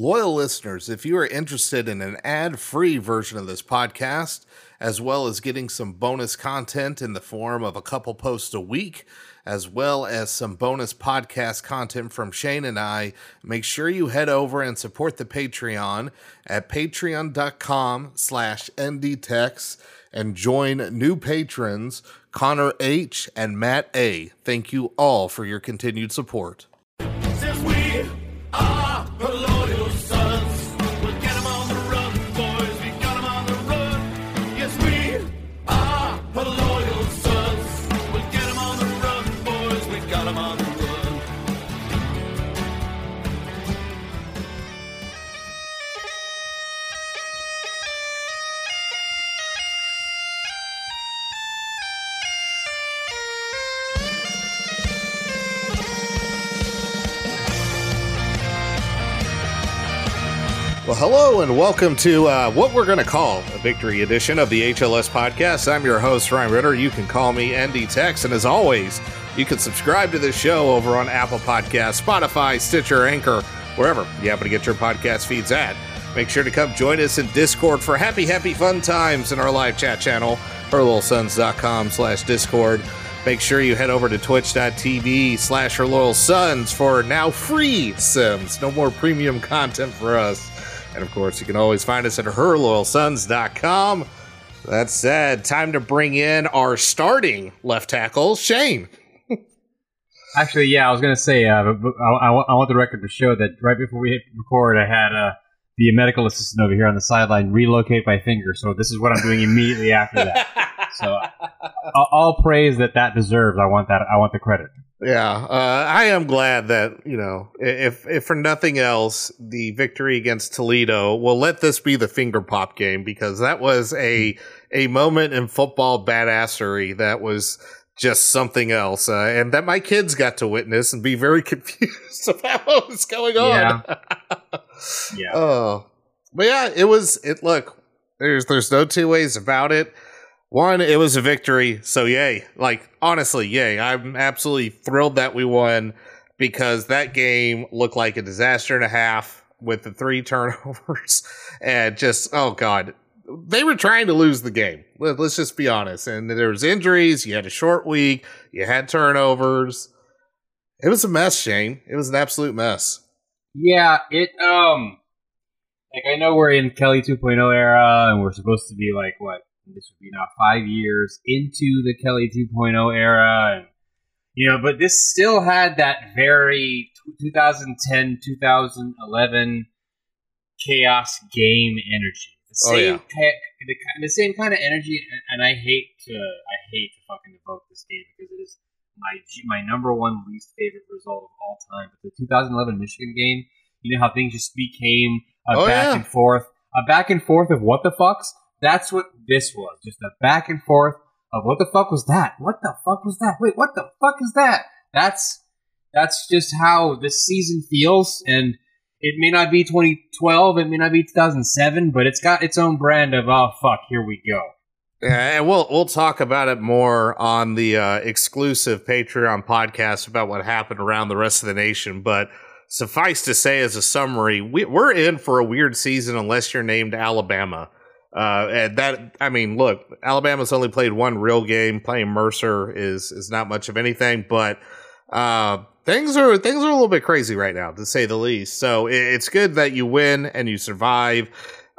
Loyal listeners, if you are interested in an ad free version of this podcast, as well as getting some bonus content in the form of a couple posts a week, as well as some bonus podcast content from Shane and I, make sure you head over and support the Patreon at patreon.com slash ndtex and join new patrons Connor H. and Matt A. Thank you all for your continued support. Hello and welcome to uh, what we're going to call a victory edition of the HLS podcast. I'm your host, Ryan Ritter. You can call me Andy Tex. And as always, you can subscribe to this show over on Apple Podcasts, Spotify, Stitcher, Anchor, wherever you happen to get your podcast feeds at. Make sure to come join us in Discord for happy, happy fun times in our live chat channel, herloyalsons.com slash Discord. Make sure you head over to twitch.tv slash her loyal sons for now free Sims. No more premium content for us. And of course, you can always find us at herloyalsons.com. That said, time to bring in our starting left tackle, Shane. Actually, yeah, I was gonna say, uh, I, I, want- I want the record to show that right before we hit record, I had uh, the medical assistant over here on the sideline relocate my finger. So this is what I'm doing immediately after that. So all praise that that deserves. I want that. I want the credit. Yeah, uh, I am glad that you know, if if for nothing else, the victory against Toledo will let this be the finger pop game because that was a a moment in football badassery that was just something else, uh, and that my kids got to witness and be very confused about what was going on. Yeah. Oh, but yeah, it was. It look, there's there's no two ways about it. One, it was a victory, so yay! Like honestly, yay! I'm absolutely thrilled that we won because that game looked like a disaster and a half with the three turnovers and just oh god, they were trying to lose the game. Let- Let's just be honest. And there was injuries. You had a short week. You had turnovers. It was a mess, Shane. It was an absolute mess. Yeah, it um like I know we're in Kelly 2.0 era and we're supposed to be like what this would be now 5 years into the Kelly 2.0 era and you know, but this still had that very 2010 2011 chaos game energy. The Oh, same yeah. ki- the, the same kind of energy and, and I hate to I hate to fucking evoke this game because it is my my number one least favorite result of all time. But the 2011 Michigan game, you know how things just became a Oh, back yeah. and forth, a back and forth of what the fucks. That's what this was, just a back and forth of what the fuck was that? What the fuck was that? Wait, what the fuck is that? That's that's just how this season feels, and it may not be 2012, it may not be 2007, but it's got its own brand of oh fuck, here we go. Yeah, and we'll we'll talk about it more on the uh, exclusive Patreon podcast about what happened around the rest of the nation. But suffice to say, as a summary, we, we're in for a weird season unless you're named Alabama. Uh, and that I mean, look, Alabama's only played one real game. Playing Mercer is is not much of anything, but uh, things are things are a little bit crazy right now, to say the least. So it, it's good that you win and you survive.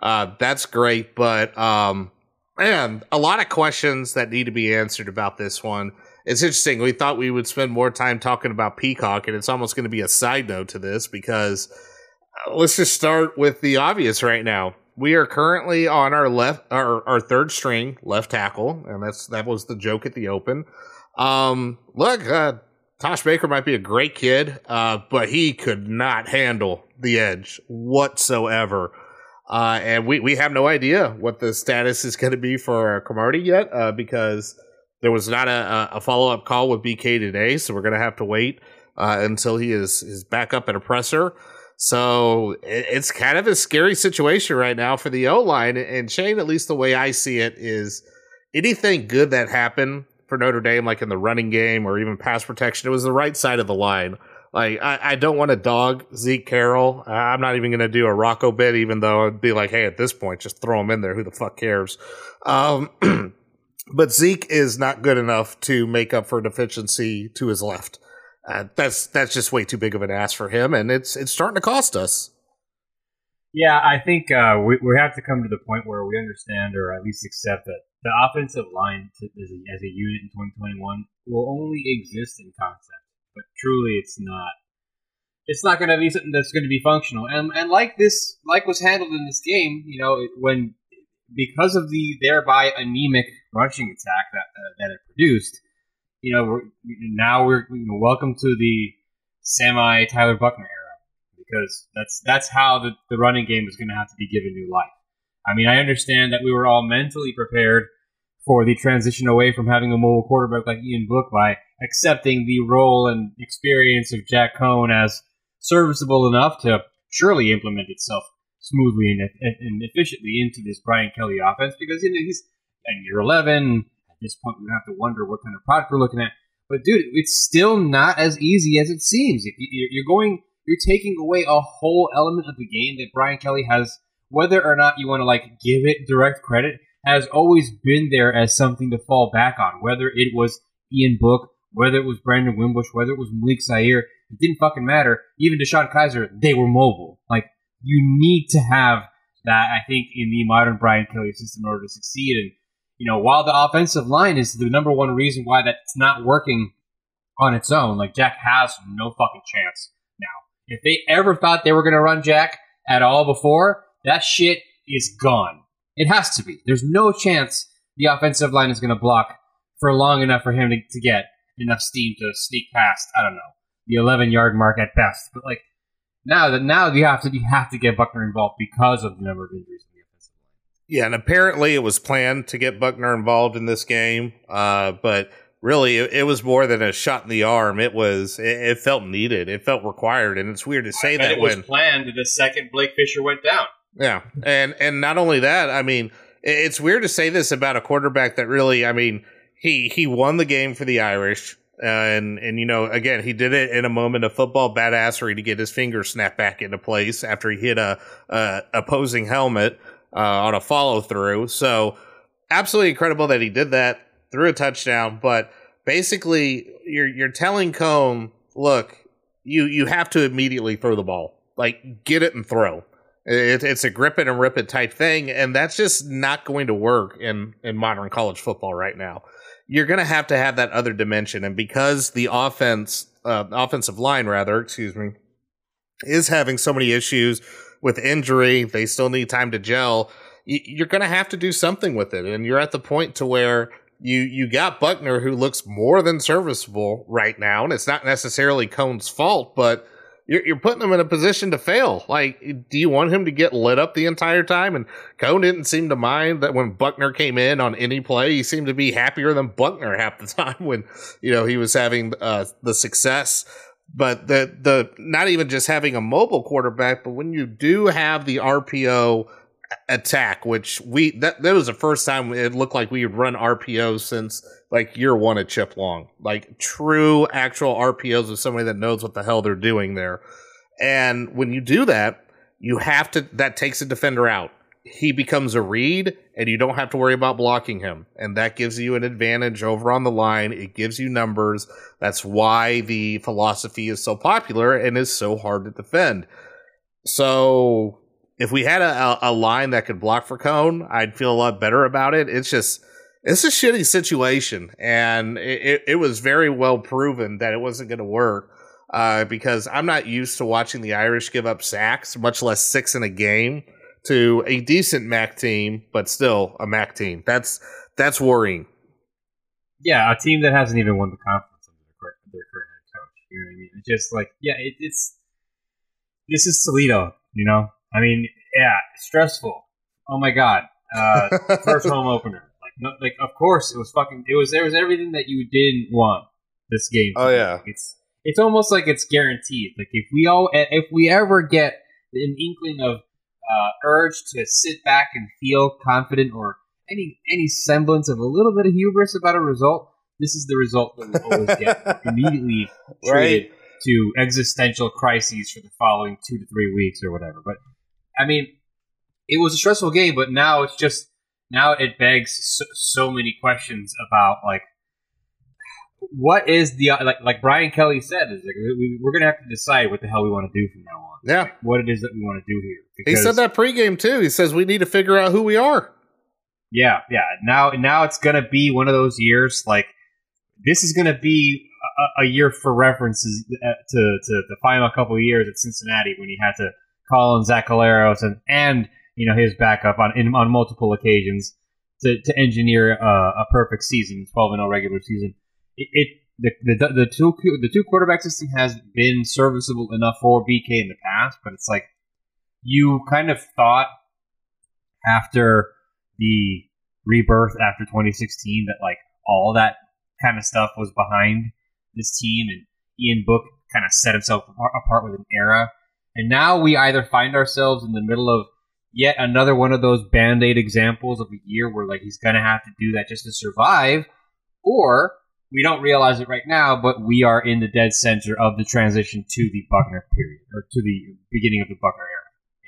Uh, that's great, but um, man, a lot of questions that need to be answered about this one. It's interesting. We thought we would spend more time talking about Peacock, and it's almost going to be a side note to this because uh, let's just start with the obvious right now. We are currently on our left, our, our third string left tackle, and that's that was the joke at the open. Um, look, uh, Tosh Baker might be a great kid, uh, but he could not handle the edge whatsoever. Uh, and we, we have no idea what the status is going to be for Carmody yet, uh, because there was not a, a follow up call with BK today. So we're going to have to wait uh, until he is, is back up at a presser. So it, it's kind of a scary situation right now for the O line. And Shane, at least the way I see it, is anything good that happened for Notre Dame, like in the running game or even pass protection, it was the right side of the line Like I, I don't want to dog Zeke Correll. I'm not even going to do a Rocco bit, even though I'd be like, hey, at this point, just throw him in there. Who the fuck cares? Um, but Zeke is not good enough to make up for deficiency to his left. Uh, that's that's just way too big of an ass for him, and it's it's starting to cost us. Yeah, I think uh, we, we have to come to the point where we understand, or at least accept that the offensive line to, as, a, as a unit in 2021 will only exist in concept, but truly, it's not. It's not going to be something that's going to be functional, and and like this, like was handled in this game, you know, when because of the thereby anemic rushing attack that uh, that it produced, you know, we're, now we're you know, welcome to the semi Tyler Buchner era because that's that's how the, the running game is going to have to be given new life. I mean, I understand that we were all mentally prepared for the transition away from having a mobile quarterback like Ian Book by accepting the role and experience of Jack Coan as serviceable enough to surely implement itself smoothly and, and efficiently into this Brian Kelly offense because you know, he's in year 11. This point, we have to wonder what kind of product we're looking at. But dude, it's still not as easy as it seems. If you're going, you're taking away a whole element of the game that Brian Kelly has, whether or not you want to like give it direct credit, has always been there as something to fall back on. Whether it was Ian Book, whether it was Brandon Wimbush, whether it was Malik Zaire, it didn't fucking matter. Even DeShone Kizer, they were mobile. Like you need to have that, I think, in the modern Brian Kelly system in order to succeed. And, you know, while the offensive line is the number one reason why that's not working on its own, like Jack has no fucking chance now. If they ever thought they were going to run Jack at all before, that shit is gone. It has to be. There's no chance the offensive line is going to block for long enough for him to, to get enough steam to sneak past, I don't know, the 11 yard mark at best. But like, now that now you have to you have to get Buchner involved because of the number of injuries Yeah, and apparently it was planned to get Buchner involved in this game, uh, but really it, it, was more than a shot in the arm. It was it, it felt needed, it felt required, and it's weird to say that it when was planned the second Blake Fisher went down. Yeah, and and not only that, I mean, it's weird to say this about a quarterback that really, I mean, he he won the game for the Irish. Uh, and and you know again he did it in a moment of football badassery to get his finger snapped back into place after he hit a, a opposing helmet uh, on a follow through. So absolutely incredible that he did that, through a touchdown. But basically, you're you're telling Coan, look, you you have to immediately throw the ball, like get it and throw. It, it's a grip it and rip it type thing, and that's just not going to work in in modern college football right now you're going to have to have that other dimension. And because the offense, uh, offensive line, rather, excuse me, is having so many issues with injury, they still need time to gel. You're going to have to do something with it. And you're at the point to where you, you got Buchner who looks more than serviceable right now. And it's not necessarily Coan's fault, but you're, you're putting him in a position to fail. Like, do you want him to get lit up the entire time? And Coan didn't seem to mind that when Buchner came in on any play, he seemed to be happier than Buchner half the time when, you know, he was having uh, the success. But the, the, not even just having a mobile quarterback, but when you do have the RPO attack, which we, that, that was the first time it looked like we had run RPO since like year one at Chip Long, like true actual RPOs of somebody that knows what the hell they're doing there. And when you do that, you have to, that takes a defender out. He becomes a read and you don't have to worry about blocking him. And that gives you an advantage over on the line. It gives you numbers. That's why the philosophy is so popular and is so hard to defend. So if we had a, a line that could block for Coan, I'd feel a lot better about it. It's just, it's a shitty situation, and it, it was very well proven that it wasn't going to work. Uh, because I'm not used to watching the Irish give up sacks, much less six in a game, to a decent MAC team, but still a MAC team. That's that's worrying. Yeah, a team that hasn't even won the conference under their, their current head coach. You know what I mean? It's just like, yeah, it, it's this is Toledo. You know, I mean, yeah, stressful. Oh my god, uh, first home opener. No, like of course it was fucking. It was there was everything that you didn't want this game. Oh yeah, it's it's almost like it's guaranteed. Like if we all if we ever get an inkling of uh, urge to sit back and feel confident or any any semblance of a little bit of hubris about a result, this is the result that we always get immediately traded. Right. to existential crises for the following two to three weeks or whatever. But I mean, it was a stressful game, but now it's just now it begs so, so many questions about like what is the like like Brian Kelly said is like we, we're gonna have to decide what the hell we want to do from now on. Yeah. What it is that we want to do here. He said that pregame too. He says we need to figure out who we are. Yeah, yeah. Now, now it's gonna be one of those years. Like this is gonna be a, a year for references uh, to to the final couple of years at Cincinnati when he had to call on Zach Collaros and and you know his backup on in, on multiple occasions to, to engineer uh, a perfect season, twelve and zero regular season. It, the, the the two the two quarterback system has been serviceable enough for BK in the past, but it's like you kind of thought after the rebirth after 2016 that like all that kind of stuff was behind this team and Ian Book kind of set himself apart, apart with an era. And now we either find ourselves in the middle of yet another one of those band aid examples of a year where like he's gonna have to do that just to survive, or we don't realize it right now, but we are in the dead center of the transition to the Buchner period or to the beginning of the Buchner era.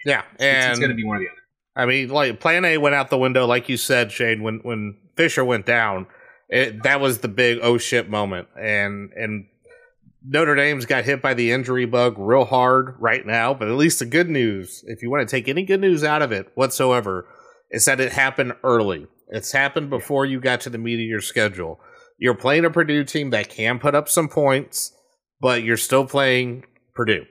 Yeah, It's, and it's going to be one or the other. I mean, like Plan A went out the window, like you said, Shane. When when Fisher went down, it, that was the big oh shit moment, and and Notre Dame's got hit by the injury bug real hard right now. But at least the good news, if you want to take any good news out of it whatsoever, is that it happened early. It's happened before you got to the meat of your schedule. You're playing a Purdue team that can put up some points, but you're still playing Purdue.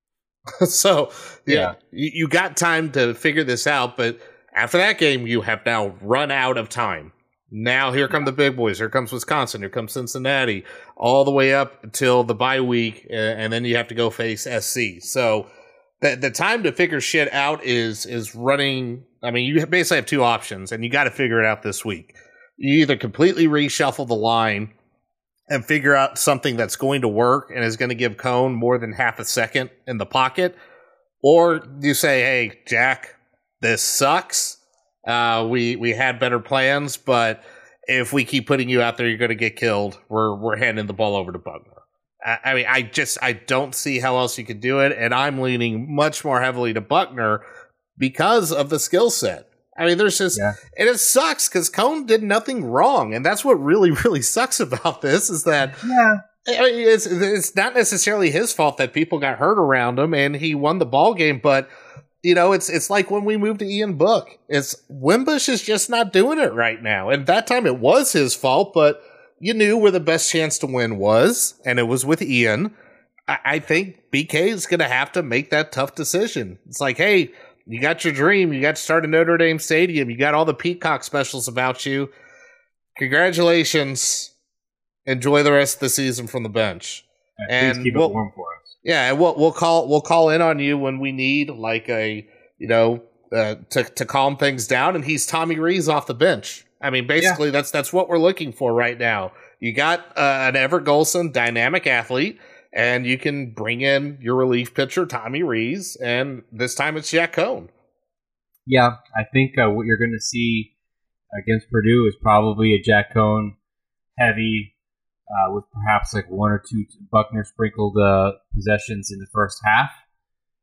so yeah, Yeah. You, you got time to figure this out, but after that game, you have now run out of time. Now here come the big boys. Here comes Wisconsin. Here comes Cincinnati, all the way up until the bye week, and then you have to go face SC. So the the time to figure shit out is is running. I mean, you basically have two options, and you got to figure it out this week. You either completely reshuffle the line and figure out something that's going to work and is going to give Coan more than half a second in the pocket, or you say, "Hey, Jack, this sucks. Uh, we we had better plans, but if we keep putting you out there, you're going to get killed. We're we're handing the ball over to Buchner." I, I mean, I just I don't see how else you could do it, and I'm leaning much more heavily to Buchner because of the skill set. I mean, there's just Yeah. and it sucks because Coan did nothing wrong, and that's what really really sucks about this is that Yeah. I mean, it's it's not necessarily his fault that people got hurt around him and he won the ball game, but you know, it's it's like when we moved to Ian Book. It's Wimbush is just not doing it right now. And that time it was his fault, but you knew where the best chance to win was, and it was with Ian. I, I think BK is going to have to make that tough decision. It's like, hey, you got your dream. You got to start at Notre Dame Stadium. You got all the Peacock specials about you. Congratulations. Enjoy the rest of the season from the bench. And And keep we'll- it warm for us. Yeah, and we'll we'll call we'll call in on you when we need like a you know uh, to to calm things down. And he's Tommy Rees off the bench. I mean, basically that's that's what we're looking for right now. You got uh, an Everett Golson dynamic athlete, and you can bring in your relief pitcher Tommy Rees, and this time it's Jack Coan. Yeah, I think uh, what you're going to see against Purdue is probably a Jack Coan heavy, uh, with perhaps like one or two Buchner sprinkled uh, possessions in the first half,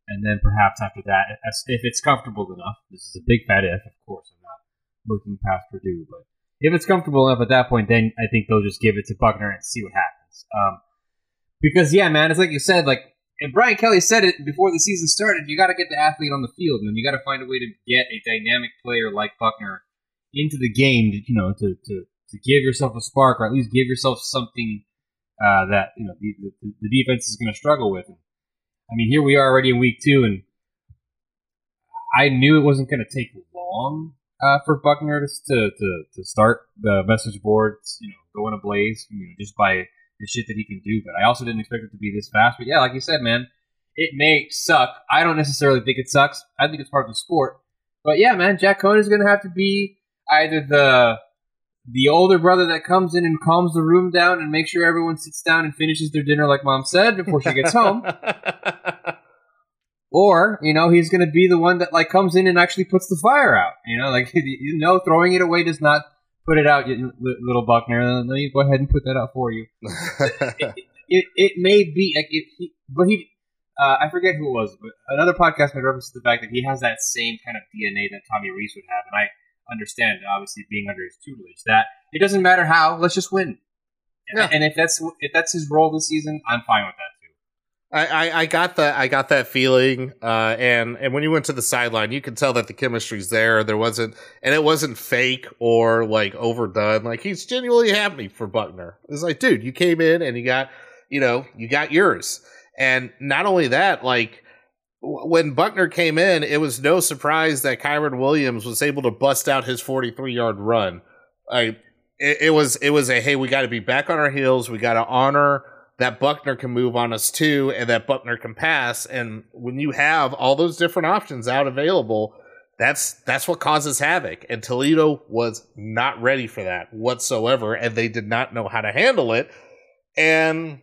and then perhaps after that, if it's comfortable enough. This is a big fat if, of course. I'm not looking past Purdue, but if it's comfortable enough at that point, then I think they'll just give it to Buchner and see what happens. Um, because yeah, man, it's like you said, like and Brian Kelly said it before the season started. You got to get the athlete on the field, and you got to find a way to get a dynamic player like Buchner into the game. To, you know, to, to to give yourself a spark, or at least give yourself something uh, that you know the, the, the defense is going to struggle with. I mean, here we are already in week two, and I knew it wasn't going to take long uh, for Buchner to to to start the message boards, you know, going ablaze, you know, just by the shit that he can do. But I also didn't expect it to be this fast. But yeah, like you said, man, it may suck. I don't necessarily think it sucks. I think it's part of the sport. But yeah, man, Jack Coan is going to have to be either the the older brother that comes in and calms the room down and makes sure everyone sits down and finishes their dinner like mom said before she gets home. Or, you know, he's going to be the one that like comes in and actually puts the fire out. You know, like you know, throwing it away does not put it out, you little Buchner. Let me go ahead and put that out for you. it, it may be like if he, but he, uh, I forget who it was, but another podcast made reference to the fact that he has that same kind of DNA that Tommy Rees would have, and I understand, obviously, being under his tutelage, that it doesn't matter how, let's just win. Yeah. And if that's if that's his role this season, I'm fine with that too. I, I, I got that I got that feeling, uh, and and when you went to the sideline, you could tell that the chemistry's there. There wasn't, and it wasn't fake or like overdone. Like he's genuinely happy for Buchner. It's like, dude, you came in and you got, you know, you got yours. And not only that, like when Buchner came in, it was no surprise that Kyren Williams was able to bust out his 43 yard run. I, it, it was it was a hey, we got to be back on our heels. We got to honor that Buchner can move on us too, and that Buchner can pass. And when you have all those different options out available, that's that's what causes havoc. And Toledo was not ready for that whatsoever, and they did not know how to handle it. And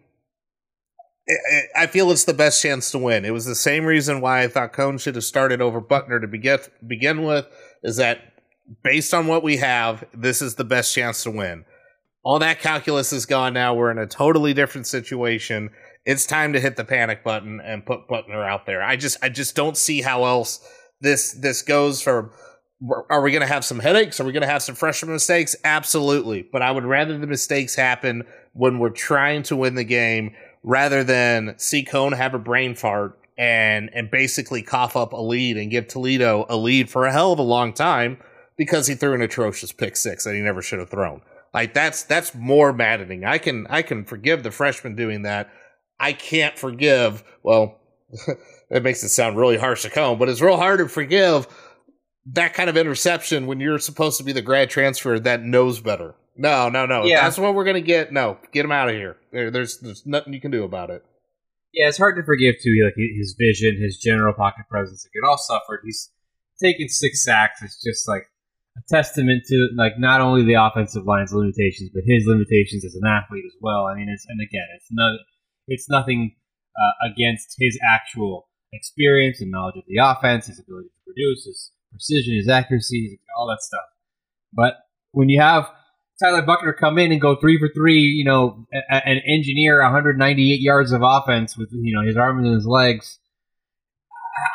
I- feel it's the best chance to win. It was the same reason why I thought Coan should have started over Buchner to begin begin with. Is that based on what we have, this is the best chance to win. All that calculus is gone now. We're in a totally different situation. It's time to hit the panic button and put Buchner out there. I just I just don't see how else this this goes from are we going to have some headaches? Are we going to have some freshman mistakes? Absolutely. But I would rather the mistakes happen when we're trying to win the game rather than see Coan have a brain fart and and basically cough up a lead and give Toledo a lead for a hell of a long time because he threw an atrocious pick six that he never should have thrown. Like that's that's more maddening. I can I can forgive the freshman doing that. I can't forgive. Well, it makes it sound really harsh to come, but it's real hard to forgive that kind of interception when you're supposed to be the grad transfer that knows better. No, no, no. Yeah. That's what we're gonna get. No, get him out of here. There, there's there's nothing you can do about it. Yeah, it's hard to forgive too. Like his vision, his general pocket presence, like it all suffered. He's taken six sacks. It's just like a testament to like not only the offensive line's limitations, but his limitations as an athlete as well. I mean, it's and again, it's no, it's nothing uh, against his actual experience and knowledge of the offense, his ability to produce, his precision, his accuracy, all that stuff. But when you have Tyler Buchner come in and go three for three, you know, and engineer 198 yards of offense with you know his arms and his legs.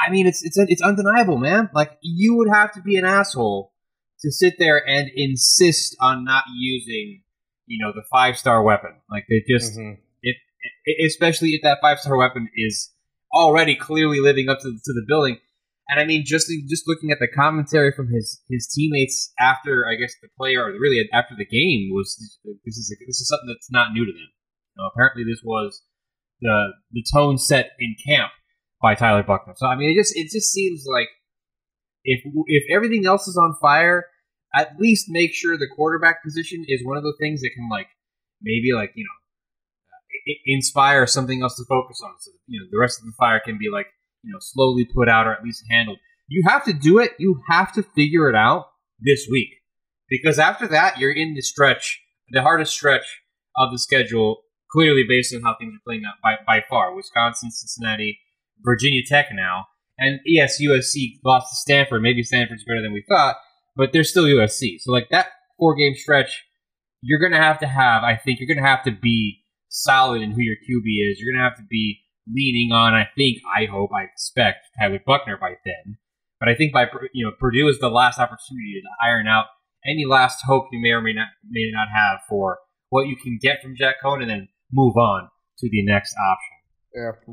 I mean, it's it's it's undeniable, man. Like you would have to be an asshole to sit there and insist on not using, you know, the five star weapon. Like they just, Mhm. it, it, especially if that five star weapon is already clearly living up to, to the billing. And I mean, just just looking at the commentary from his his teammates after, I guess the player, or really after the game, was this is this is something that's not new to them. You know, apparently, this was the the tone set in camp by Tyler Buchner. So I mean, it just it just seems like if if everything else is on fire, at least make sure the quarterback position is one of the things that can like maybe like you know inspire something else to focus on. So you know the rest of the fire can be like you know slowly put out or at least handled. You have to do it. You have to figure it out this week because after that you're in the stretch, the hardest stretch of the schedule. Clearly, based on how things are playing out by, by far, Wisconsin, Cincinnati, Virginia Tech now, and yes, USC lost to Stanford. Maybe Stanford's better than we thought, but they're still USC. So like that four game stretch, you're gonna have to have. I think you're gonna have to be solid in who your QB is. You're gonna have to be leaning on. I think, I hope, I expect Tyler Buchner by then. But I think by you know Purdue is the last opportunity to iron out any last hope you may or may not may not have for what you can get from Jack Coan, and then move on to the next option.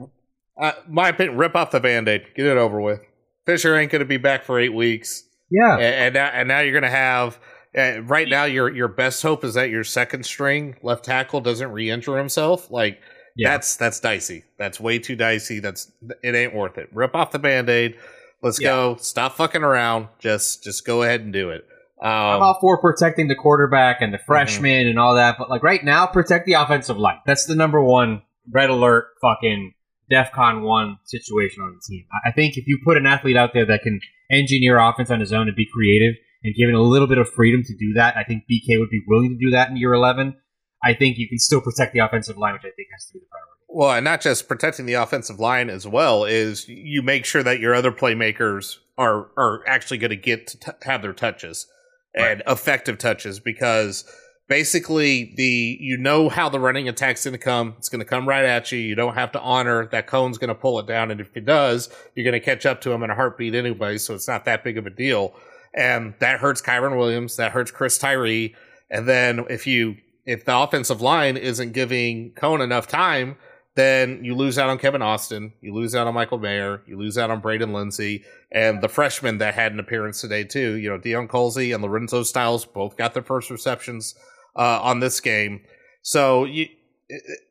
Yeah. Uh, my opinion, rip off the band aid. Get it over with. Fisher ain't going to be back for eight weeks. Yeah, And, and, now, and now you're going to have. Uh, right now, your your best hope is that your second string left tackle doesn't re-injure himself. Like Yeah. that's that's dicey. That's way too dicey. That's it ain't worth it. Rip off the band aid. Let's Yeah. go. Stop fucking around. Just just go ahead and do it. I'm Um, all for protecting the quarterback and the freshman and all that, but like right now, protect the offensive line. That's the number one red alert, fucking DEFCON one situation on the team. I think if you put an athlete out there that can engineer offense on his own and be creative and given a little bit of freedom to do that, I think BK would be willing to do that in year 11. I think you can still protect the offensive line, which I think has to be the priority. Well, and not just protecting the offensive line as well is you make sure that your other playmakers are are actually going to get to t- have their touches and effective touches because basically the you know how the running attack's going to come. It's going to come right at you. You don't have to honor that Coan's going to pull it down, and if he does, you're going to catch up to him in a heartbeat anyway. So it's not that big of a deal, and that hurts Kyren Williams. That hurts Chris Tyree. And then if you if the offensive line isn't giving Coan enough time, then you lose out on Kevin Austin, you lose out on Michael Mayer, you lose out on Braden Lenzy, and the freshmen that had an appearance today too. You know, Deion Colzie and Lorenzo Styles both got their first receptions uh, on this game. So you,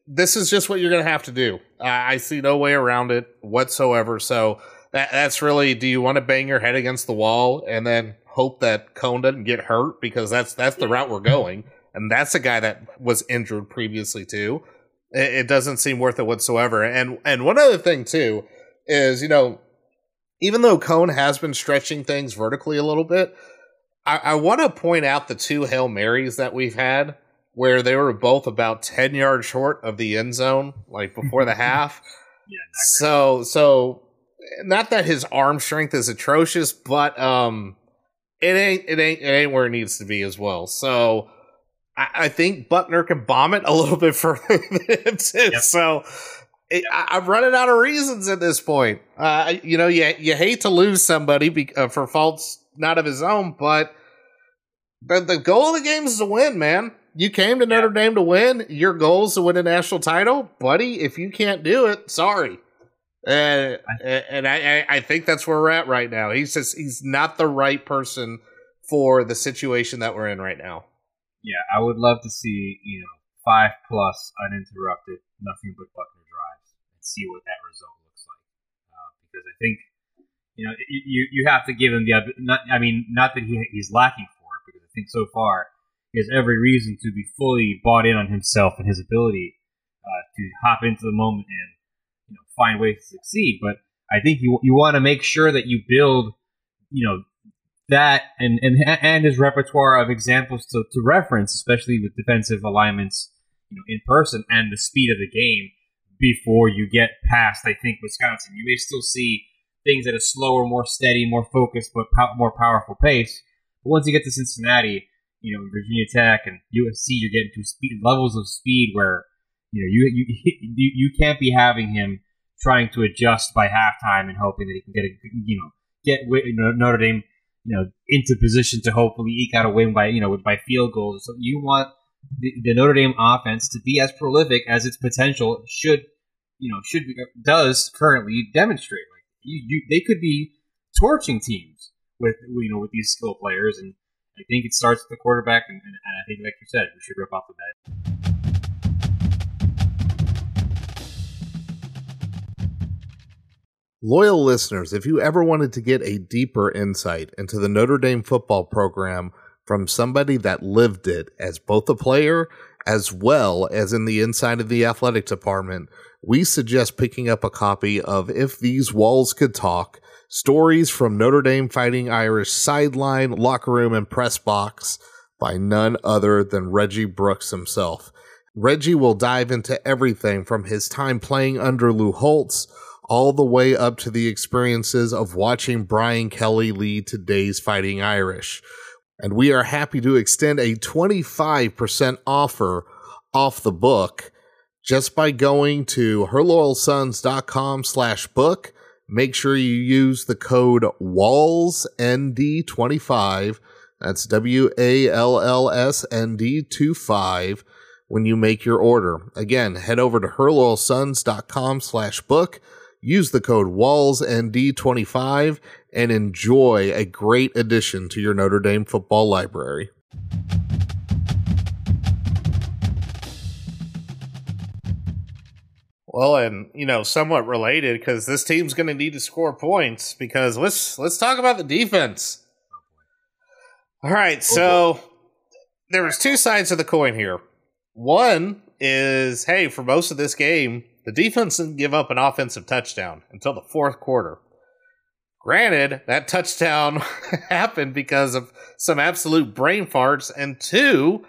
this is just what you're going to have to do. I, I see no way around it whatsoever. So that, that's really, do you want to bang your head against the wall and then hope that Coan doesn't get hurt because that's that's the route we're going, and that's a guy that was injured previously too. It, it doesn't seem worth it whatsoever. And and one other thing too is you know even though Coan has been stretching things vertically a little bit, I, I want to point out the two Hail Marys that we've had where they were both about 10 yards short of the end zone, like before the half. Yeah, So, so not that his arm strength is atrocious, but, um, it ain't, it ain't, it ain't where it needs to be as well. So, I, I think Buchner can bomb it a little bit further than him too. Yep. So, it, I, I'm running out of reasons at this point. Uh, you know, you you hate to lose somebody be, uh, for faults not of his own, but the the goal of the game is to win, man. You came to Notre Dame to win. Your goal is to win a national title, buddy. If you can't do it, sorry. And and I, I I think that's where we're at right now. He's just he's not the right person for the situation that we're in right now. yeah, I would love to see you know five plus uninterrupted, nothing but Buchner drives, and see what that result looks like. Uh, because I think you know you you- have to give him the not I mean not that he he's lacking for it because I think so far he has every reason to be fully bought in on himself and his ability uh, to hop into the moment and you know find ways to succeed. But I think you you want to make sure that you build you know that and and and his repertoire of examples to, to reference, especially with defensive alignments, you know, in person and the speed of the game before you get past. I think Wisconsin, you may still see things at a slower, more steady, more focused, but pow- more powerful pace. But once you get to Cincinnati, you know, Virginia Tech and USC, you're getting to speed levels of speed where you know you you you, can't be having him trying to adjust by halftime and hoping that he can get a you know get Notre Dame you know into position to hopefully eke out a win by you know by field goals. So you want the, the Notre Dame offense to be as prolific as its potential should you know should be, does currently demonstrate. You, you they could be torching teams with you know with these skill players and. I think it starts with the quarterback, and, and, I think, like you said, we should rip off the bat. Loyal listeners, if you ever wanted to get a deeper insight into the Notre Dame football program from somebody that lived it as both a player as well as in the inside of the athletic department, we suggest picking up a copy of If These Walls Could Talk Stories from Notre Dame Fighting Irish Sideline, Locker Room, and Press Box by none other than Reggie Brooks himself. Reggie will dive into everything from his time playing under Lou Holtz all the way up to the experiences of watching Brian Kelly lead today's Fighting Irish. And we are happy to extend a 25% offer off the book just by going to herloyalsons.com slash book. Make sure you use the code WALLSND25. That's W A L L S N D 25 when you make your order. Again, head over to herloyalsons.com slash book. Use the code WALLSND25 and enjoy a great addition to your Notre Dame football library. Well, and you know, somewhat related because this team's going to need to score points. Because let's let's talk about the defense. Oh, All right, oh, so there was two sides of the coin here. One is, hey, for most of this game, the defense didn't give up an offensive touchdown until the fourth quarter. Granted, that touchdown happened because of some absolute brain farts and two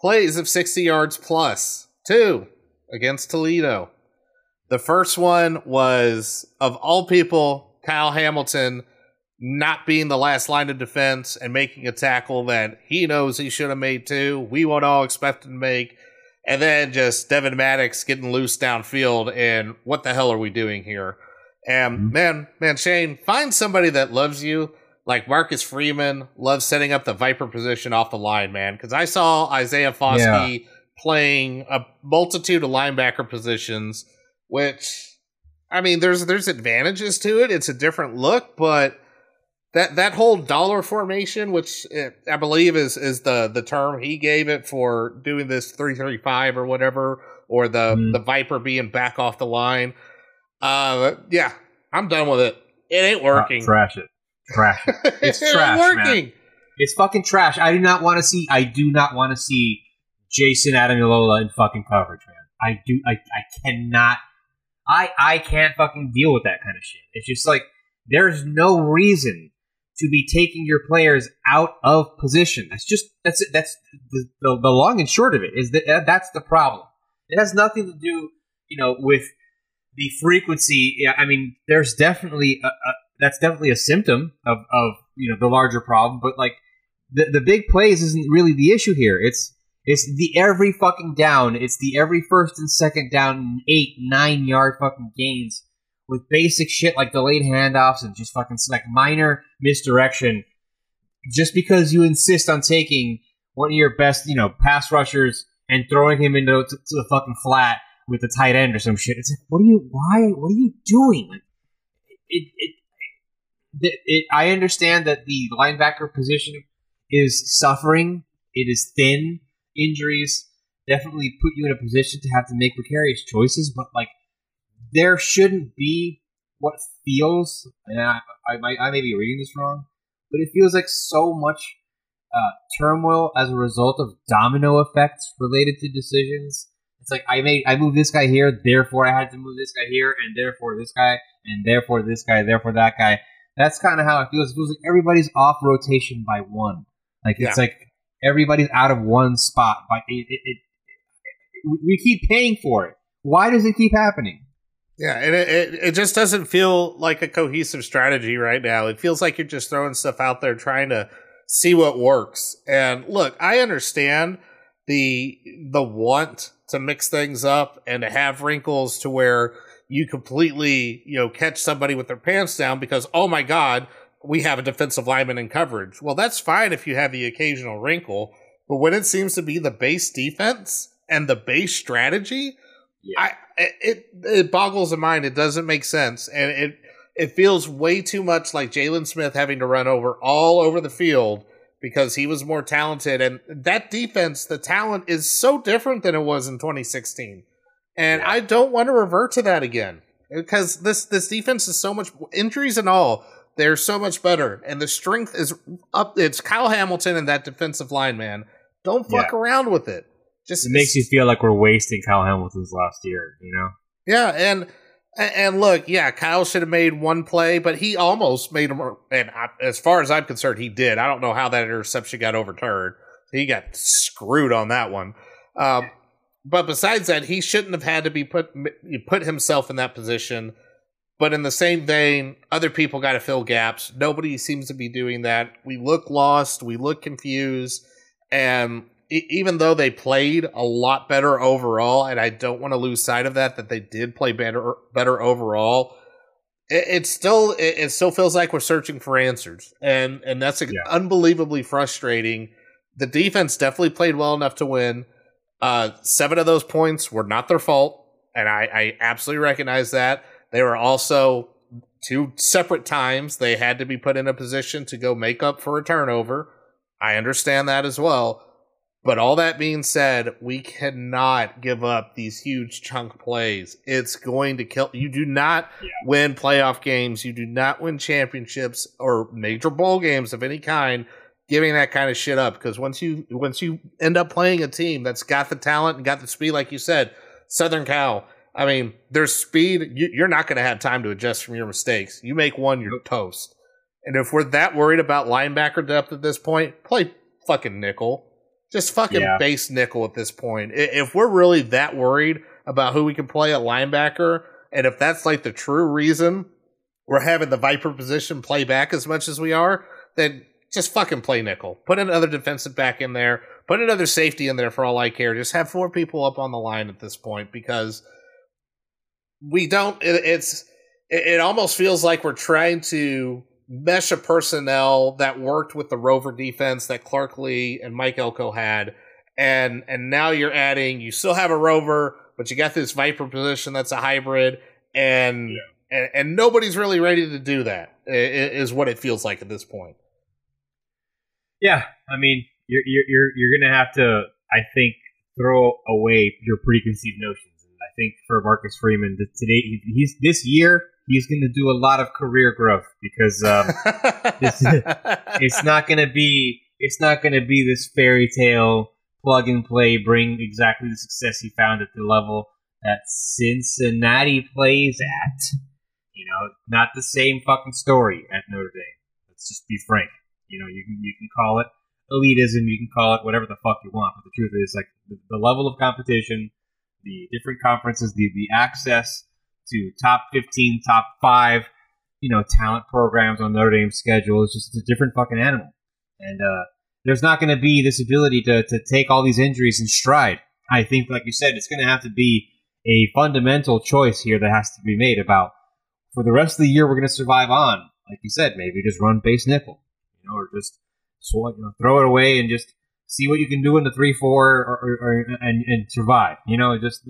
plays of 60 yards plus. Two against Toledo. The first one was, of all people, Kyle Hamilton not being the last line of defense and making a tackle that he knows he should have made too. We would all expect him to make. And then just Devin Maddox getting loose downfield. And what the hell are we doing here? And Mhm. man, man, Shane, find somebody that loves you. Like Marcus Freeman loves setting up the Viper position off the line, man. Because I saw Isaiah Foskey playing a multitude of linebacker positions, which I mean, there's there's advantages to it. It's a different look, but that that whole dollar formation, which I believe is is the the term he gave it for doing this three thirty five or whatever, or the Mhm. the Viper being back off the line. Uh, yeah, I'm done with it. It ain't working. Trash it. Trash it. It's it trash, ain't man. working. It's fucking trash. I do not want to see. I do not want to see Jayson Ademilola in fucking coverage, man. I do. I. I cannot. I. I can't fucking deal with that kind of shit. It's just like there's no reason to be taking your players out of position. That's just. That's. That's the, the the long and short of it is that that's the problem. It has nothing to do, you know, with the frequency. I mean, there's definitely a, a, that's definitely a symptom of, of you know the larger problem. But like the the big plays isn't really the issue here. It's it's the every fucking down. It's the every first and second down, eight nine yard fucking gains with basic shit like delayed handoffs and just fucking like minor misdirection. Just because you insist on taking one of your best, you know, pass rushers and throwing him into to, to the fucking flat with the tight end or some shit. It's like, what are you? Why? What are you doing? Like, it, it, it, it. I understand that the linebacker position is suffering. It is thin. Injuries definitely put you in a position to have to make precarious choices, but like, there shouldn't be what feels. And I, I, might- I may be reading this wrong, but it feels like so much uh, turmoil as a result of domino effects related to decisions. It's like I made I moved this guy here, therefore I had to move this guy here, and therefore this guy, and therefore this guy, therefore that guy. That's kind of how it feels. It feels like everybody's off rotation by one. Like it's Yeah. like everybody's out of one spot. By it, it, it, we- we keep paying for it. Why does it keep happening? Yeah, and it, it it just doesn't feel like a cohesive strategy right now. It feels like you're just throwing stuff out there trying to see what works. And look, I understand the the want to mix things up and to have wrinkles to where you completely, you know, catch somebody with their pants down because oh my god, we have a defensive lineman in coverage. Well, that's fine if you have the occasional wrinkle, but when it seems to be the base defense and the base strategy, I it it boggles the mind. It doesn't make sense, and it it feels way too much like Jaylon Smith having to run over all over the field because he was more talented. And that defense, the talent is so different than it was in 2016, and I don't want to revert to that again because this this defense is so much injuries and all. They're so much better, and the strength is up. It's Kyle Hamilton and that defensive line, man. Don't fuck around with it. Just It makes you feel like we're wasting Kyle Hamilton's last year. You know. Yeah, and and look, yeah, Kyle should have made one play, but he almost made him. And I, as far as I'm concerned, he did. I don't know how that interception got overturned. He got screwed on that one. Um, but besides that, he shouldn't have had to be put put himself in that position. But in the same vein, other people got to fill gaps. Nobody seems to be doing that. We look lost. We look confused, and e- even though they played a lot better overall, and I don't want to lose sight of that, that they did play better better overall. It, it still it, it still feels like we're searching for answers, and and that's Yeah. unbelievably frustrating. The defense definitely played well enough to win. Uh, seven of those points were not their fault, and I, I absolutely recognize that. They were also two separate times they had to be put in a position to go make up for a turnover. I understand that as well. But all that being said, we cannot give up these huge chunk plays. It's going to kill. You do not Yeah. win playoff games. You do not win championships or major bowl games of any kind giving that kind of shit up because once you once you end up playing a team that's got the talent and got the speed like you said southern cal i mean there's speed you, you're not going to have time to adjust from your mistakes you make one you're toast and if we're that worried about linebacker depth at this point play fucking nickel just fucking Yeah. base nickel at this point if we're really that worried about who we can play at linebacker and if that's like the true reason we're having the Viper position play back as much as we are, then just fucking play nickel. Put another defensive back in there. Put another safety in there for all I care. Just have four people up on the line at this point because we don't. It, it's it, it almost feels like we're trying to mesh a personnel that worked with the Rover defense that Clark Lea and Mike Elko had, and and now you're adding. You still have a Rover, but you got this Viper position that's a hybrid, and and, and nobody's really ready to do that. Is what it feels like at this point. Yeah, I mean, you're you're you're, you're going to have to, I think, throw away your preconceived notions. Think for Marcus Freeman, that today he's this year he's going to do a lot of career growth because um, This- it's not going to be it's not going to be this fairy tale plug and play bring exactly the success he found at the level that Cincinnati plays at. You know, not the same fucking story at Notre Dame. Let's just be frank. You know, you can you can call it elitism, you can call it whatever the fuck you want, but the truth is, like the, the level of competition, the different conferences, the the access to top fifteen, top five, you know, talent programs on Notre Dame's schedule is just a different fucking animal, and uh, there's not going to be this ability to to take all these injuries in stride. I think, like you said, it's going to have to be a fundamental choice here that has to be made about for the rest of the year we're going to survive on. Like you said, maybe just run base nickel, you know, or just you know, throw it away and just see what you can do in the three four or, or, or and and survive. You know, just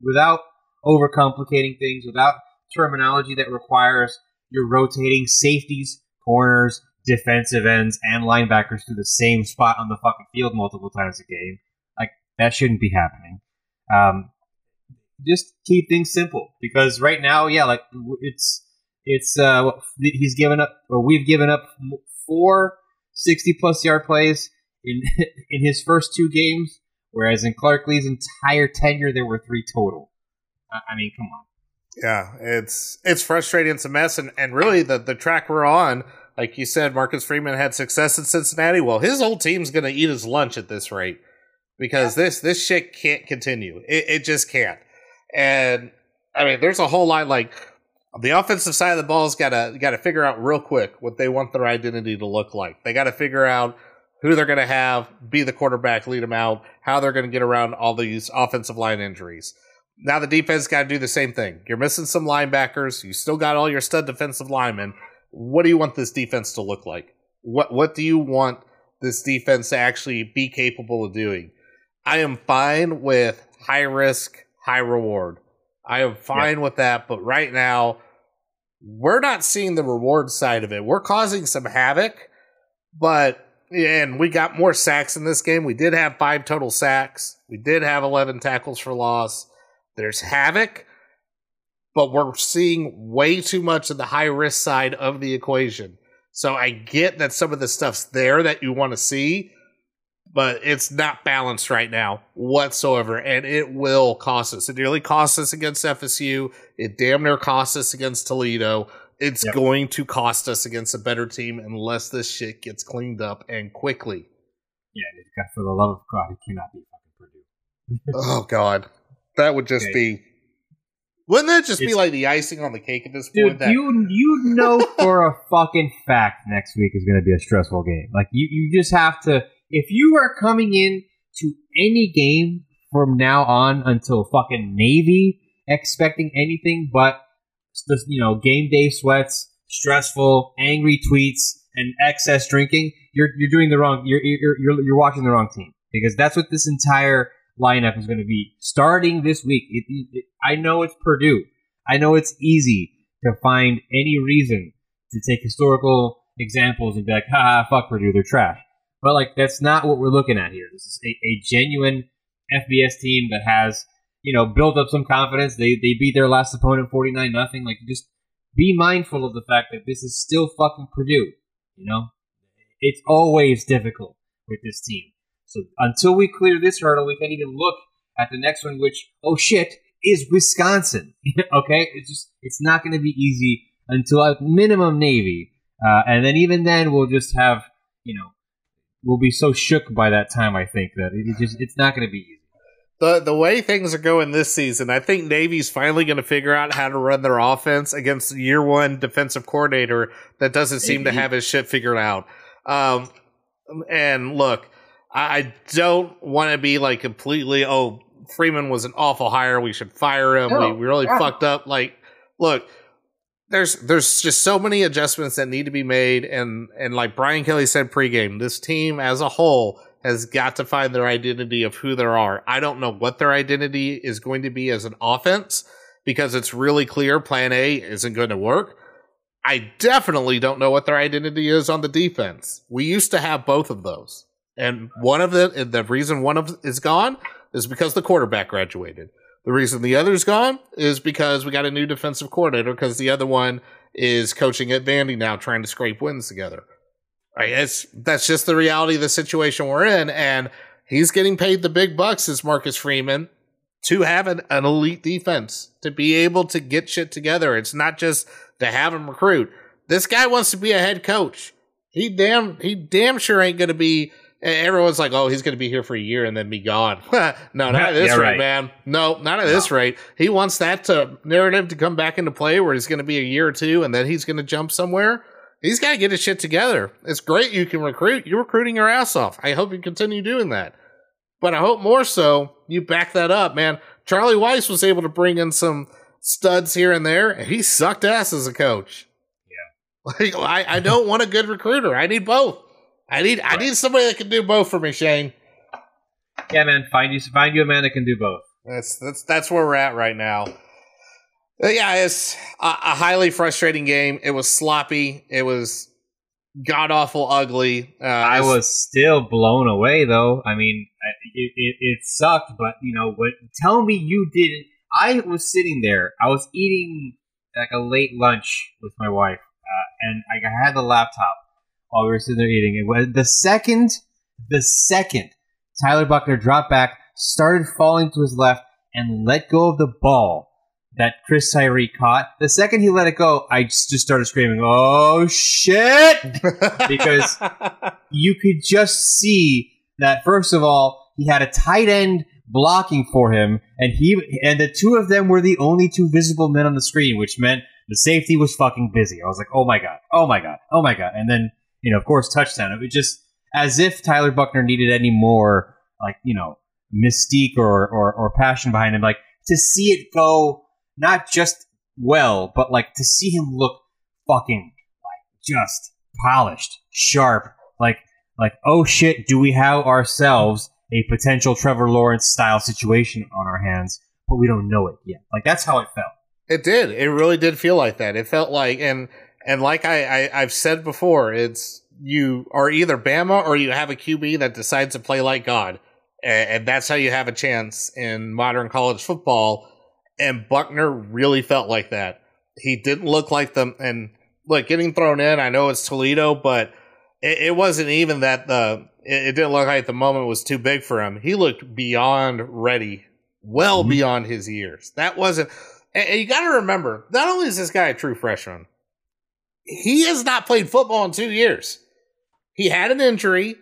without overcomplicating things, without terminology that requires you're rotating safeties, corners, defensive ends, and linebackers to the same spot on the fucking field multiple times a game. Like that shouldn't be happening. Um, just keep things simple because right now, yeah, like it's it's uh he's given up or we've given up four 60 plus yard plays in in his first two games, whereas in Clark Lea's entire tenure there were three total. I, mean, come on. Yeah, it's it's frustrating. It's a mess, and and really the the track we're on, like you said, Marcus Freeman had success in Cincinnati. Well, his old team's going to eat his lunch at this rate because this this shit can't continue. It it just can't. And I mean, there's a whole lot like the offensive side of the ball's got to got to figure out real quick what they want their identity to look like. They got to figure out who they're going to have be the quarterback, lead them out, how they're going to get around all these offensive line injuries. Now the defense got to do the same thing. You're missing some linebackers. You still got all your stud defensive linemen. What do you want this defense to look like? What what do you want this defense to actually be capable of doing? I am fine with high risk, high reward. I am fine with that, but right now we're not seeing the reward side of it. We're causing some havoc, but and we got more sacks in this game. We did have five total sacks. We did have 11 tackles for loss. There's havoc, but we're seeing way too much of the high risk side of the equation. So I get that some of the stuff's there that you want to see, but it's not balanced right now whatsoever, and it will cost us. It nearly cost us against FSU. It damn near cost us against Toledo. It's Yep. going to cost us against a better team unless this shit gets cleaned up and quickly. Yeah, for the love of God, it cannot be fucking Purdue. Oh God, that would just Okay. be. Wouldn't that just be like the icing on the cake at this Dude, point? That you you know for a fucking fact next week is going to be a stressful game. Like you, you just have to. If you are coming in to any game from now on until fucking Navy expecting anything but you know game day sweats, stressful, angry tweets, and excess drinking, you're you're doing the wrong. You're you're you're, you're watching the wrong team because that's what this entire lineup is going to be starting this week. It, it, I know it's Purdue. I know it's easy to find any reason to take historical examples and be like, haha, fuck Purdue, they're trash. But like that's not what we're looking at here. This is a, a genuine FBS team that has, you know, built up some confidence. They they beat their last opponent forty nine nothing. Like just be mindful of the fact that this is still fucking Purdue. You know? It's always difficult with this team. So until we clear this hurdle, we can't even look at the next one, which oh shit is Wisconsin. okay, it's just it's not going to be easy until at minimum Navy, uh, and then even then we'll just have you know we'll be so shook by that time. I think that it, it just it's not going to be easy. The the way things are going this season, I think Navy's finally going to figure out how to run their offense against the year one defensive coordinator that doesn't seem to have his shit figured out. Um, and look, I, I don't want to be like completely. Oh, Freeman was an awful hire. We should fire him. No, we, we really yeah. fucked up. Like, look, there's there's just so many adjustments that need to be made, and and like Brian Kelly said pregame, this team as a whole has got to find their identity of who they are. I don't know what their identity is going to be as an offense because it's really clear Plan A isn't going to work. I definitely don't know what their identity is on the defense. We used to have both of those, and one of the the reason one of is gone is because the quarterback graduated. The reason the other's gone is because we got a new defensive coordinator because the other one is coaching at Vandy now, trying to scrape wins together. Right? It's that's just the reality of the situation we're in, and he's getting paid the big bucks as Marcus Freeman to have an, an elite defense to be able to get shit together. It's not just to have him recruit. This guy wants to be a head coach. He damn he damn sure ain't gonna be. Everyone's like, oh, he's going to be here for a year and then be gone. no, not at this Yeah, rate, right. man. No, not at this rate. He wants that to narrative to come back into play where he's going to be a year or two and then he's going to jump somewhere. He's got to get his shit together. It's great you can recruit. You're recruiting your ass off. I hope you continue doing that. But I hope more so you back that up, man. Charlie Weis was able to bring in some studs here and there, and he sucked ass as a coach. Yeah. Like I, I don't want a good recruiter. I need both. I need I need somebody that can do both for me, Shane. Yeah, man. Find you find you a man that can do both. That's that's that's where we're at right now. Uh, yeah, it's a, a highly frustrating game. It was sloppy. It was god awful ugly. Uh, I was still blown away, though. I mean, it, it, it sucked, but you know what? Tell me you didn't. I was sitting there. I was eating like a late lunch with my wife, uh, and I had the laptop while we were sitting there eating. It was the second, the second Tyler Buchner dropped back, started falling to his left, and let go of the ball that Chris Tyree caught. The second he let it go, I just, just started screaming, "Oh shit!" because- you could just see that first of all he had a tight end blocking for him and he and the two of them were the only two visible men on the screen which meant the safety was fucking busy i was like oh my god oh my god oh my god and then you know of course touchdown it was just as if tyler buchner needed any more like you know mystique or or, or passion behind him like to see it go not just well but like to see him look fucking like just polished, sharp, like like oh shit, do we have ourselves a potential Trevor Lawrence style situation on our hands, but we don't know it yet. Like that's how it felt. It did. It really did feel like that. It felt like, and and like I, I I've said before, it's you are either Bama or you have a QB that decides to play like God, and, and that's how you have a chance in modern college football. And Buchner really felt like that. He didn't look like them. And look, getting thrown in, I know it's Toledo, but it, it wasn't even that the. It, it didn't look like the moment was too big for him. He looked beyond ready, well Mhm. beyond his years. That wasn't. And, and you got to remember, not only is this guy a true freshman, he has not played football in two years. He had an injury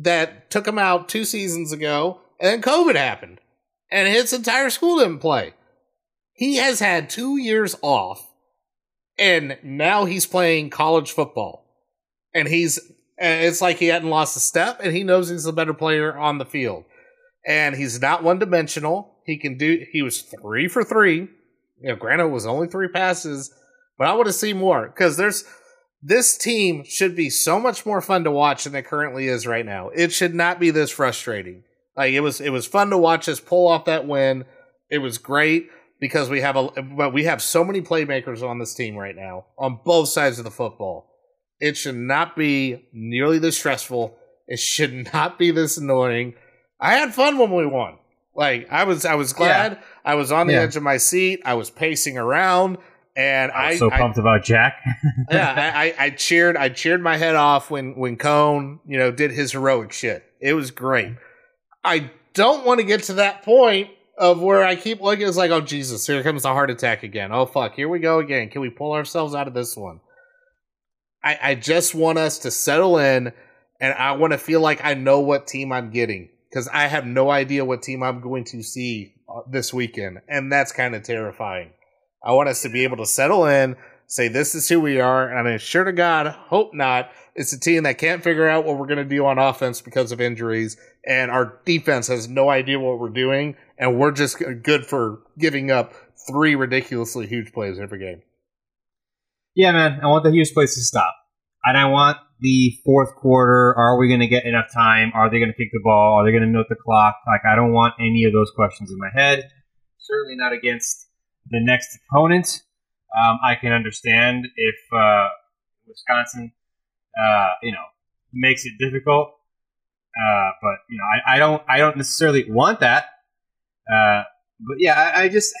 that took him out two seasons ago, and then COVID happened, and his entire school didn't play. He has had two years off, and now he's playing college football, and he's, it's like he hadn't lost a step, and he knows he's a better player on the field, and he's not one dimensional. He can do. He was three for three. You know, granted, it was only three passes, but I want to see more because there's this team should be so much more fun to watch than it currently is right now. It should not be this frustrating. Like it was, it was fun to watch us pull off that win. It was great because we have a, but we have so many playmakers on this team right now on both sides of the football. It should not be nearly this stressful. It should not be this annoying. I had fun when we won. Like I was, I was glad. I was on the Yeah. edge of my seat. I was pacing around, and I I, so I pumped about Jack. yeah, I, I, I cheered. I cheered my head off when when Coan, you know, did his heroic shit. It was great. Mm. I don't want to get to that point of where I keep looking. It's like, oh Jesus, here comes the heart attack again. Oh fuck, here we go again. Can we pull ourselves out of this one? I, I just want us to settle in, and I want to feel like I know what team I'm getting. because I have no idea what team I'm going to see uh, this weekend, and that's kind of terrifying. I want us to be able to settle in, say this is who we are, and I sure to God hope not. It's a team that can't figure out what we're going to do on offense because of injuries, and our defense has no idea what we're doing, and we're just good for giving up three ridiculously huge plays every game. Yeah, man. I want the huge plays to stop. And I want the fourth quarter. Are we going to get enough time? Are they going to kick the ball? Are they going to milk the clock? Like, I don't want any of those questions in my head. Certainly not against the next opponent. Um, I can understand if uh, Wisconsin, uh, you know, makes it difficult. Uh, but you know, I, I don't, I don't necessarily want that. Uh, but yeah, I, I just,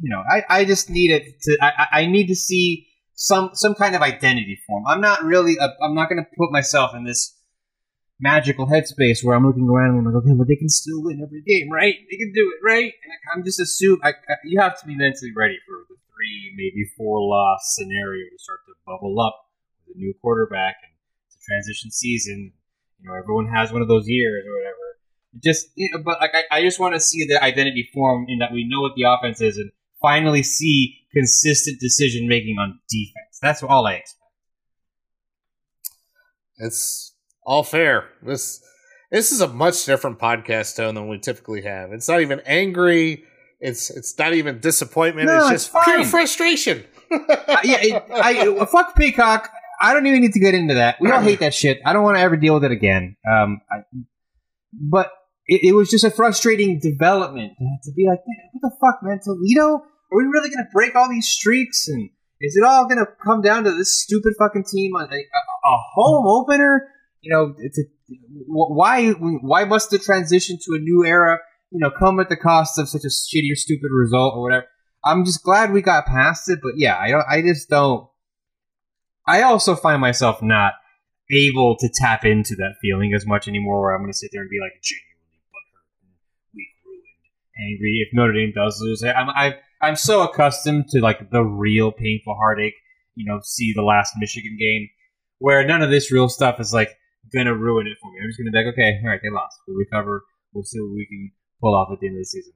you know, I, I just need it to, I, I- need to see some, some kind of identity form. I'm not really, I'm not going to put myself in this magical headspace where I'm looking around and I'm like, okay, but they can still win every game, right? They can do it, right? And I'm just assuming, I, I, you have to be mentally ready for the three, maybe four loss scenario to start to bubble up with a new quarterback and it's a transition season. You know, everyone has one of those years or whatever. Just, you know, but like, I, I just want to see the identity form in that we know what the offense is and finally see consistent decision making on defense. That's all I expect. It's all fair. This this is a much different podcast tone than we typically have. It's not even angry. It's it's not even disappointment. No, it's it's just pure frustration. Uh, yeah, it, I fuck Peacock. I don't even need to get into that. We all hate that shit. I don't want to ever deal with it again. Um, I, but it, it was just a frustrating development to be like, "Man, what the fuck, man? Toledo? Are we really going to break all these streaks? And is it all going to come down to this stupid fucking team on a, a, a home opener? You know, a, why why must the transition to a new era, you know, come at the cost of such a shitty or stupid result or whatever? I'm just glad we got past it, but yeah, I don't. I just don't. I also find myself not able to tap into that feeling as much anymore. Where I'm going to sit there and be like genuinely butthurt weak, ruined, angry if Notre Dame does lose. I'm I, I'm so accustomed to like the real painful heartache. You know, see the last Michigan game where none of this real stuff is like gonna ruin it for me. I'm just gonna be like, okay, all right, they lost. We'll recover. We'll see what we can pull off at the end of the season.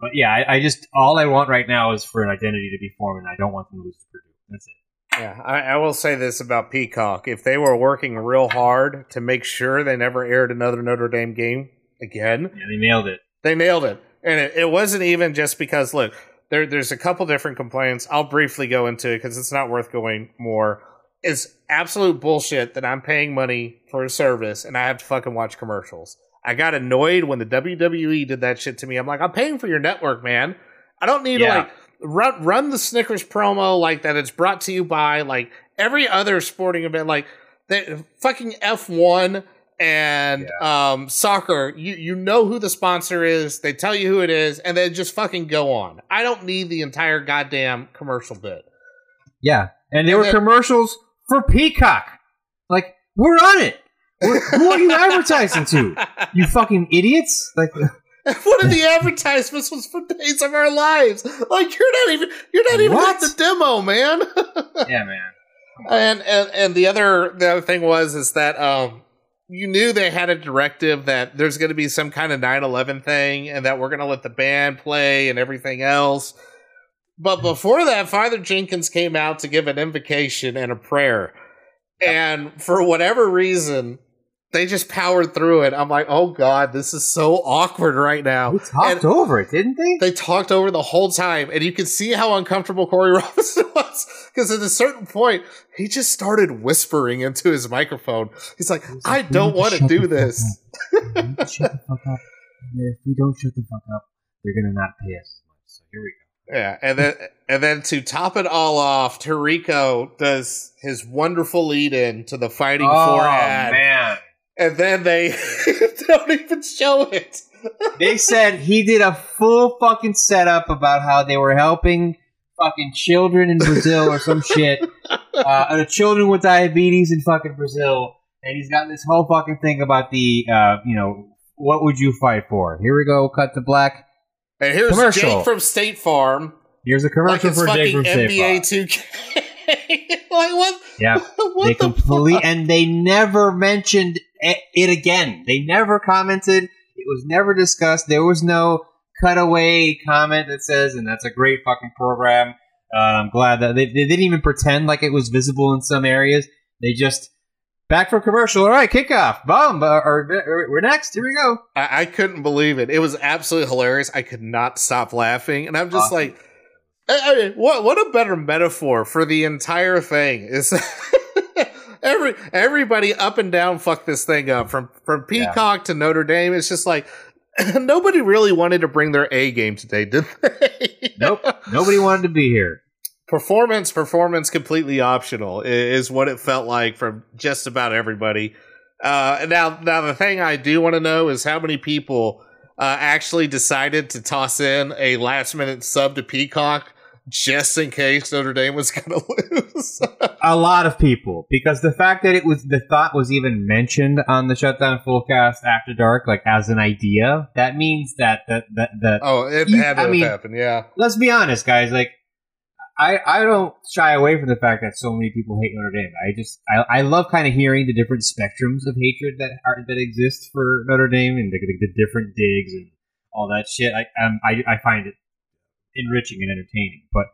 But yeah, I, I just all I want right now is for an identity to be formed, and I don't want them to lose to Purdue. That's it. Yeah, I, I will say this about Peacock: if they were working real hard to make sure they never aired another Notre Dame game again, Yeah, they nailed it. they nailed it. And it, it wasn't even just because look, there there's a couple different complaints. I'll briefly go into it because it's not worth going more. It's absolute bullshit that I'm paying money for a service and I have to fucking watch commercials. I got annoyed when the WWE did that shit to me. I'm like, I'm paying for your network, man. I don't need Yeah. to like run run the Snickers promo like that. It's brought to you by like every other sporting event, like the fucking F1 and um, soccer. You you know who the sponsor is. They tell you who it is, and then just fucking go on. I don't need the entire goddamn commercial bit. Yeah, and there And were then- commercials for Peacock. Like we're on it. We're, who are you advertising to? You fucking idiots! Like One of the advertisements was for Days of Our Lives. Like you're not even you're not even What? at the demo, man. yeah, man. and and and the other the other thing was is that um you knew they had a directive that there's going to be some kind of 9/11 thing and that we're going to let the band play and everything else. But before that Father Jenkins came out to give an invocation and a prayer. And for whatever reason they just powered through it. I'm like, "Oh god, this is so awkward right now." They talked And- over it, didn't they? they talked over the whole time, and you can see how uncomfortable Corey Robinson was because at a certain point he just started whispering into his microphone. He's like, "I don't want to do this." shut the fuck up. If we don't shut the fuck up, they're gonna not pay us as much. So here we go. Yeah, and then and then to top it all off, Tirico does his wonderful lead in to the Fighting Four oh, ad, Oh, man! And then they don't even show it. They said he did a full fucking setup about how they were helping fucking children in Brazil or some shit. Uh, the children with diabetes in fucking Brazil. And he's got this whole fucking thing about the, uh, you know, what would you fight for? Here we go, cut to black. And here's Commercial. Jake from State Farm, Here's a like commercial it's for Jake from State NBA Farm. 2K. like what? Yeah, what they the complete, fuck? and they never mentioned it, again. They never commented. It was never discussed. There was no cutaway comment that says, and that's a great fucking program. Uh, I'm glad that they, they didn't even pretend like it was visible in some areas. They just back from commercial. All right, kickoff. Boom. Or, or, we're next. Here we go. I, I couldn't believe it. It was absolutely hilarious. I could not stop laughing, and I'm just Awesome. like, I, I what what a better metaphor for the entire thing is. Every everybody up and down fucked this thing up from from Peacock to Notre Dame. It's just like nobody really wanted to bring their A game today, did they? Nope. Nobody wanted to be here. performance performance completely optional is what it felt like from just about everybody uh now now the thing i do want to know is how many people uh actually decided to toss in a last minute sub to peacock just in case notre dame was gonna lose a lot of people because the fact that it was the thought was even mentioned on the shutdown fullcast after dark like as an idea that means that that that, that oh it You- had to I mean- happened yeah let's be honest guys like I, I don't shy away from the fact that so many people hate Notre Dame. I just I, I love kind of hearing the different spectrums of hatred that are that exist for Notre Dame and the, the, the different digs and all that shit. I um, I I find it enriching and entertaining. But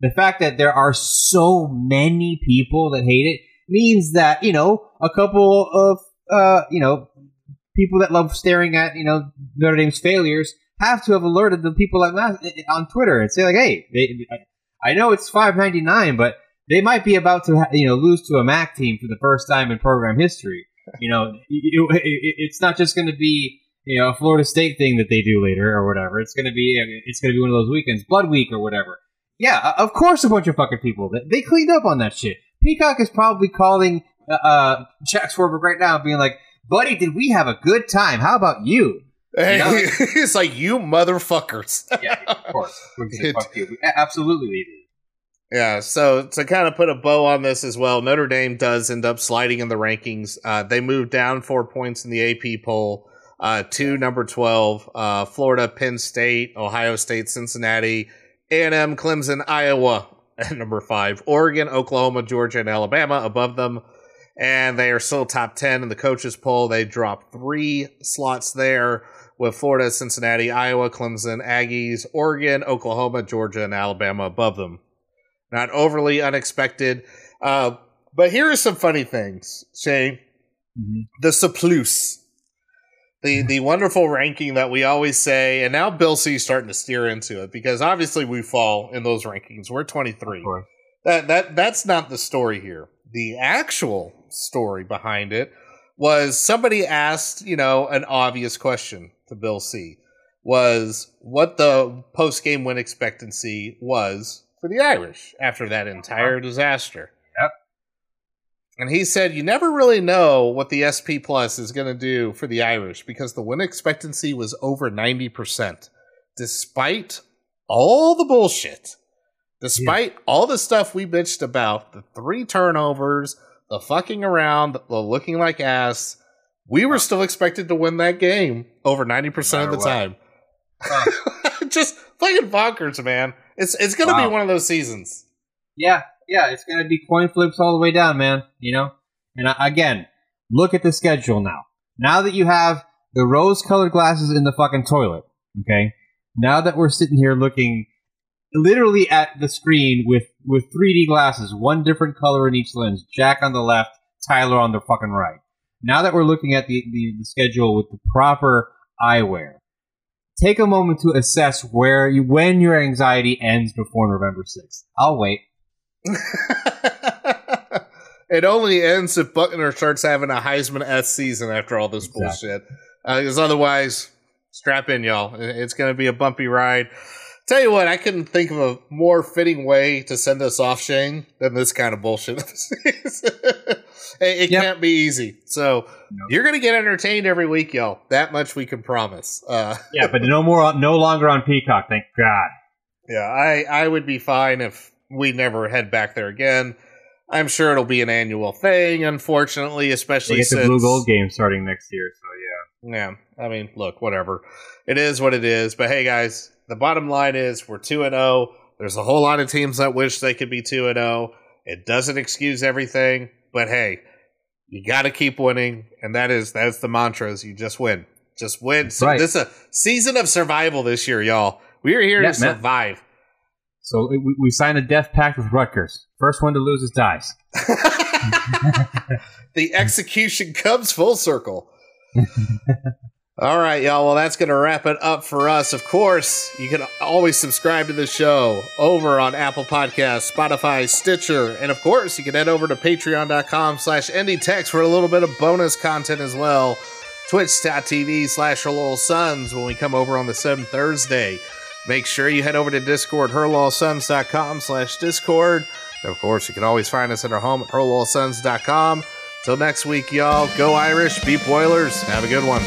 the fact that there are so many people that hate it means that you know a couple of uh you know people that love staring at you know Notre Dame's failures have to have alerted the people like that on Twitter and say like, hey, they, I know it's five ninety nine, but they might be about to you know lose to a MAC team for the first time in program history. You know, it, it- it's not just going to be you know a Florida State thing that they do later or whatever. It's going to be it's to be one of those weekends, Blood Week or whatever. Yeah, of course, a bunch of fucking people they- they cleaned up on that shit. Peacock is probably calling uh, uh, Jack Swarbrick right now, being like, "Buddy, did we have a good time? How about you?" Yeah. it's like you motherfuckers Yeah, of course. We're gonna Fuck you. Absolutely, did. Yeah, so to kind of put a bow on this as well, Notre Dame does end up sliding in the rankings. Uh, they moved down four points in the AP poll uh, to number 12. Uh, Florida, Penn State, Ohio State, Cincinnati, A&M, Clemson, Iowa at number five. Oregon, Oklahoma, Georgia, and Alabama above them. And they are still top 10 in the coaches poll. They dropped three slots there with Florida, Cincinnati, Iowa, Clemson, Aggies, Oregon, Oklahoma, Georgia, and Alabama above them not overly unexpected. Uh, but here are some funny things, Shay. The SP Plus, the the wonderful ranking that we always say, and now Bill C's starting to steer into it because obviously we fall in those rankings. We're twenty three. That that that's not the story here. The actual story behind it was somebody asked, you know, an obvious question to Bill C. Was what the post game win expectancy was for the Irish after that entire disaster. And he said, You never really know what the SP Plus is going to do for the Irish because the win expectancy was over 90%, despite all the bullshit, despite all the stuff we bitched about the three turnovers, the fucking around, the looking like ass. We were still expected to win that game over 90% of the what. time. Just fucking bonkers, man. It's it's gonna Wow. be one of those seasons. Yeah, yeah, it's gonna be coin flips all the way down, man. You know, and again, look at the schedule now. Now that you have the rose-colored glasses in the fucking toilet, okay. Now that we're sitting here looking literally at the screen with with 3D glasses, one different color in each lens. Jack on the left, Tyler on the fucking right. Now that we're looking at the, the, the schedule with the proper eyewear, take a moment to assess where you when your anxiety ends before November 6th. I'll wait. It only ends if Buchner starts having a Heisman S season after all this Exactly. bullshit. Because otherwise, strap in, y'all. It's going to be a bumpy ride. Tell you what, I couldn't think of a more fitting way to send us off, Shane, than this kind of bullshit. it it Yep. can't be easy. So No. you're going to get entertained every week, y'all. That much we can promise. Uh, Yeah, but no more, no longer on Peacock. Thank God. Yeah, I, I would be fine if we never head back there again. I'm sure it'll be an annual thing, unfortunately, especially get the since Blue Gold game starting next year, so yeah. Yeah, I mean, look, whatever. It is what it is. But hey, guys, the bottom line is we're two and zero. There's a whole lot of teams that wish they could be two and zero. It doesn't excuse everything, but hey, You got to keep winning, and that is that's the mantra. Is you just win, just win. So Right. this is a season of survival this year, y'all. We are here Yeah, to man. So we, we signed a death pact with Rutgers. First one to lose is dies. the execution comes full circle. All right, y'all. Well, that's going to wrap it up for us. Of course, you can always subscribe to the show over on Apple Podcasts, Spotify, Stitcher, and of course, you can head over to patreon.com slash indietext for a little bit of bonus content as well. Twitch.tv slash her little sons when we come over on the 7th Thursday. Make sure you head over to Discord, herloyalsons.com slash Discord. And of course, you can always find us at our home at herloyalsons.com. Till next week, y'all, go Irish, beat boilers. Have a good one.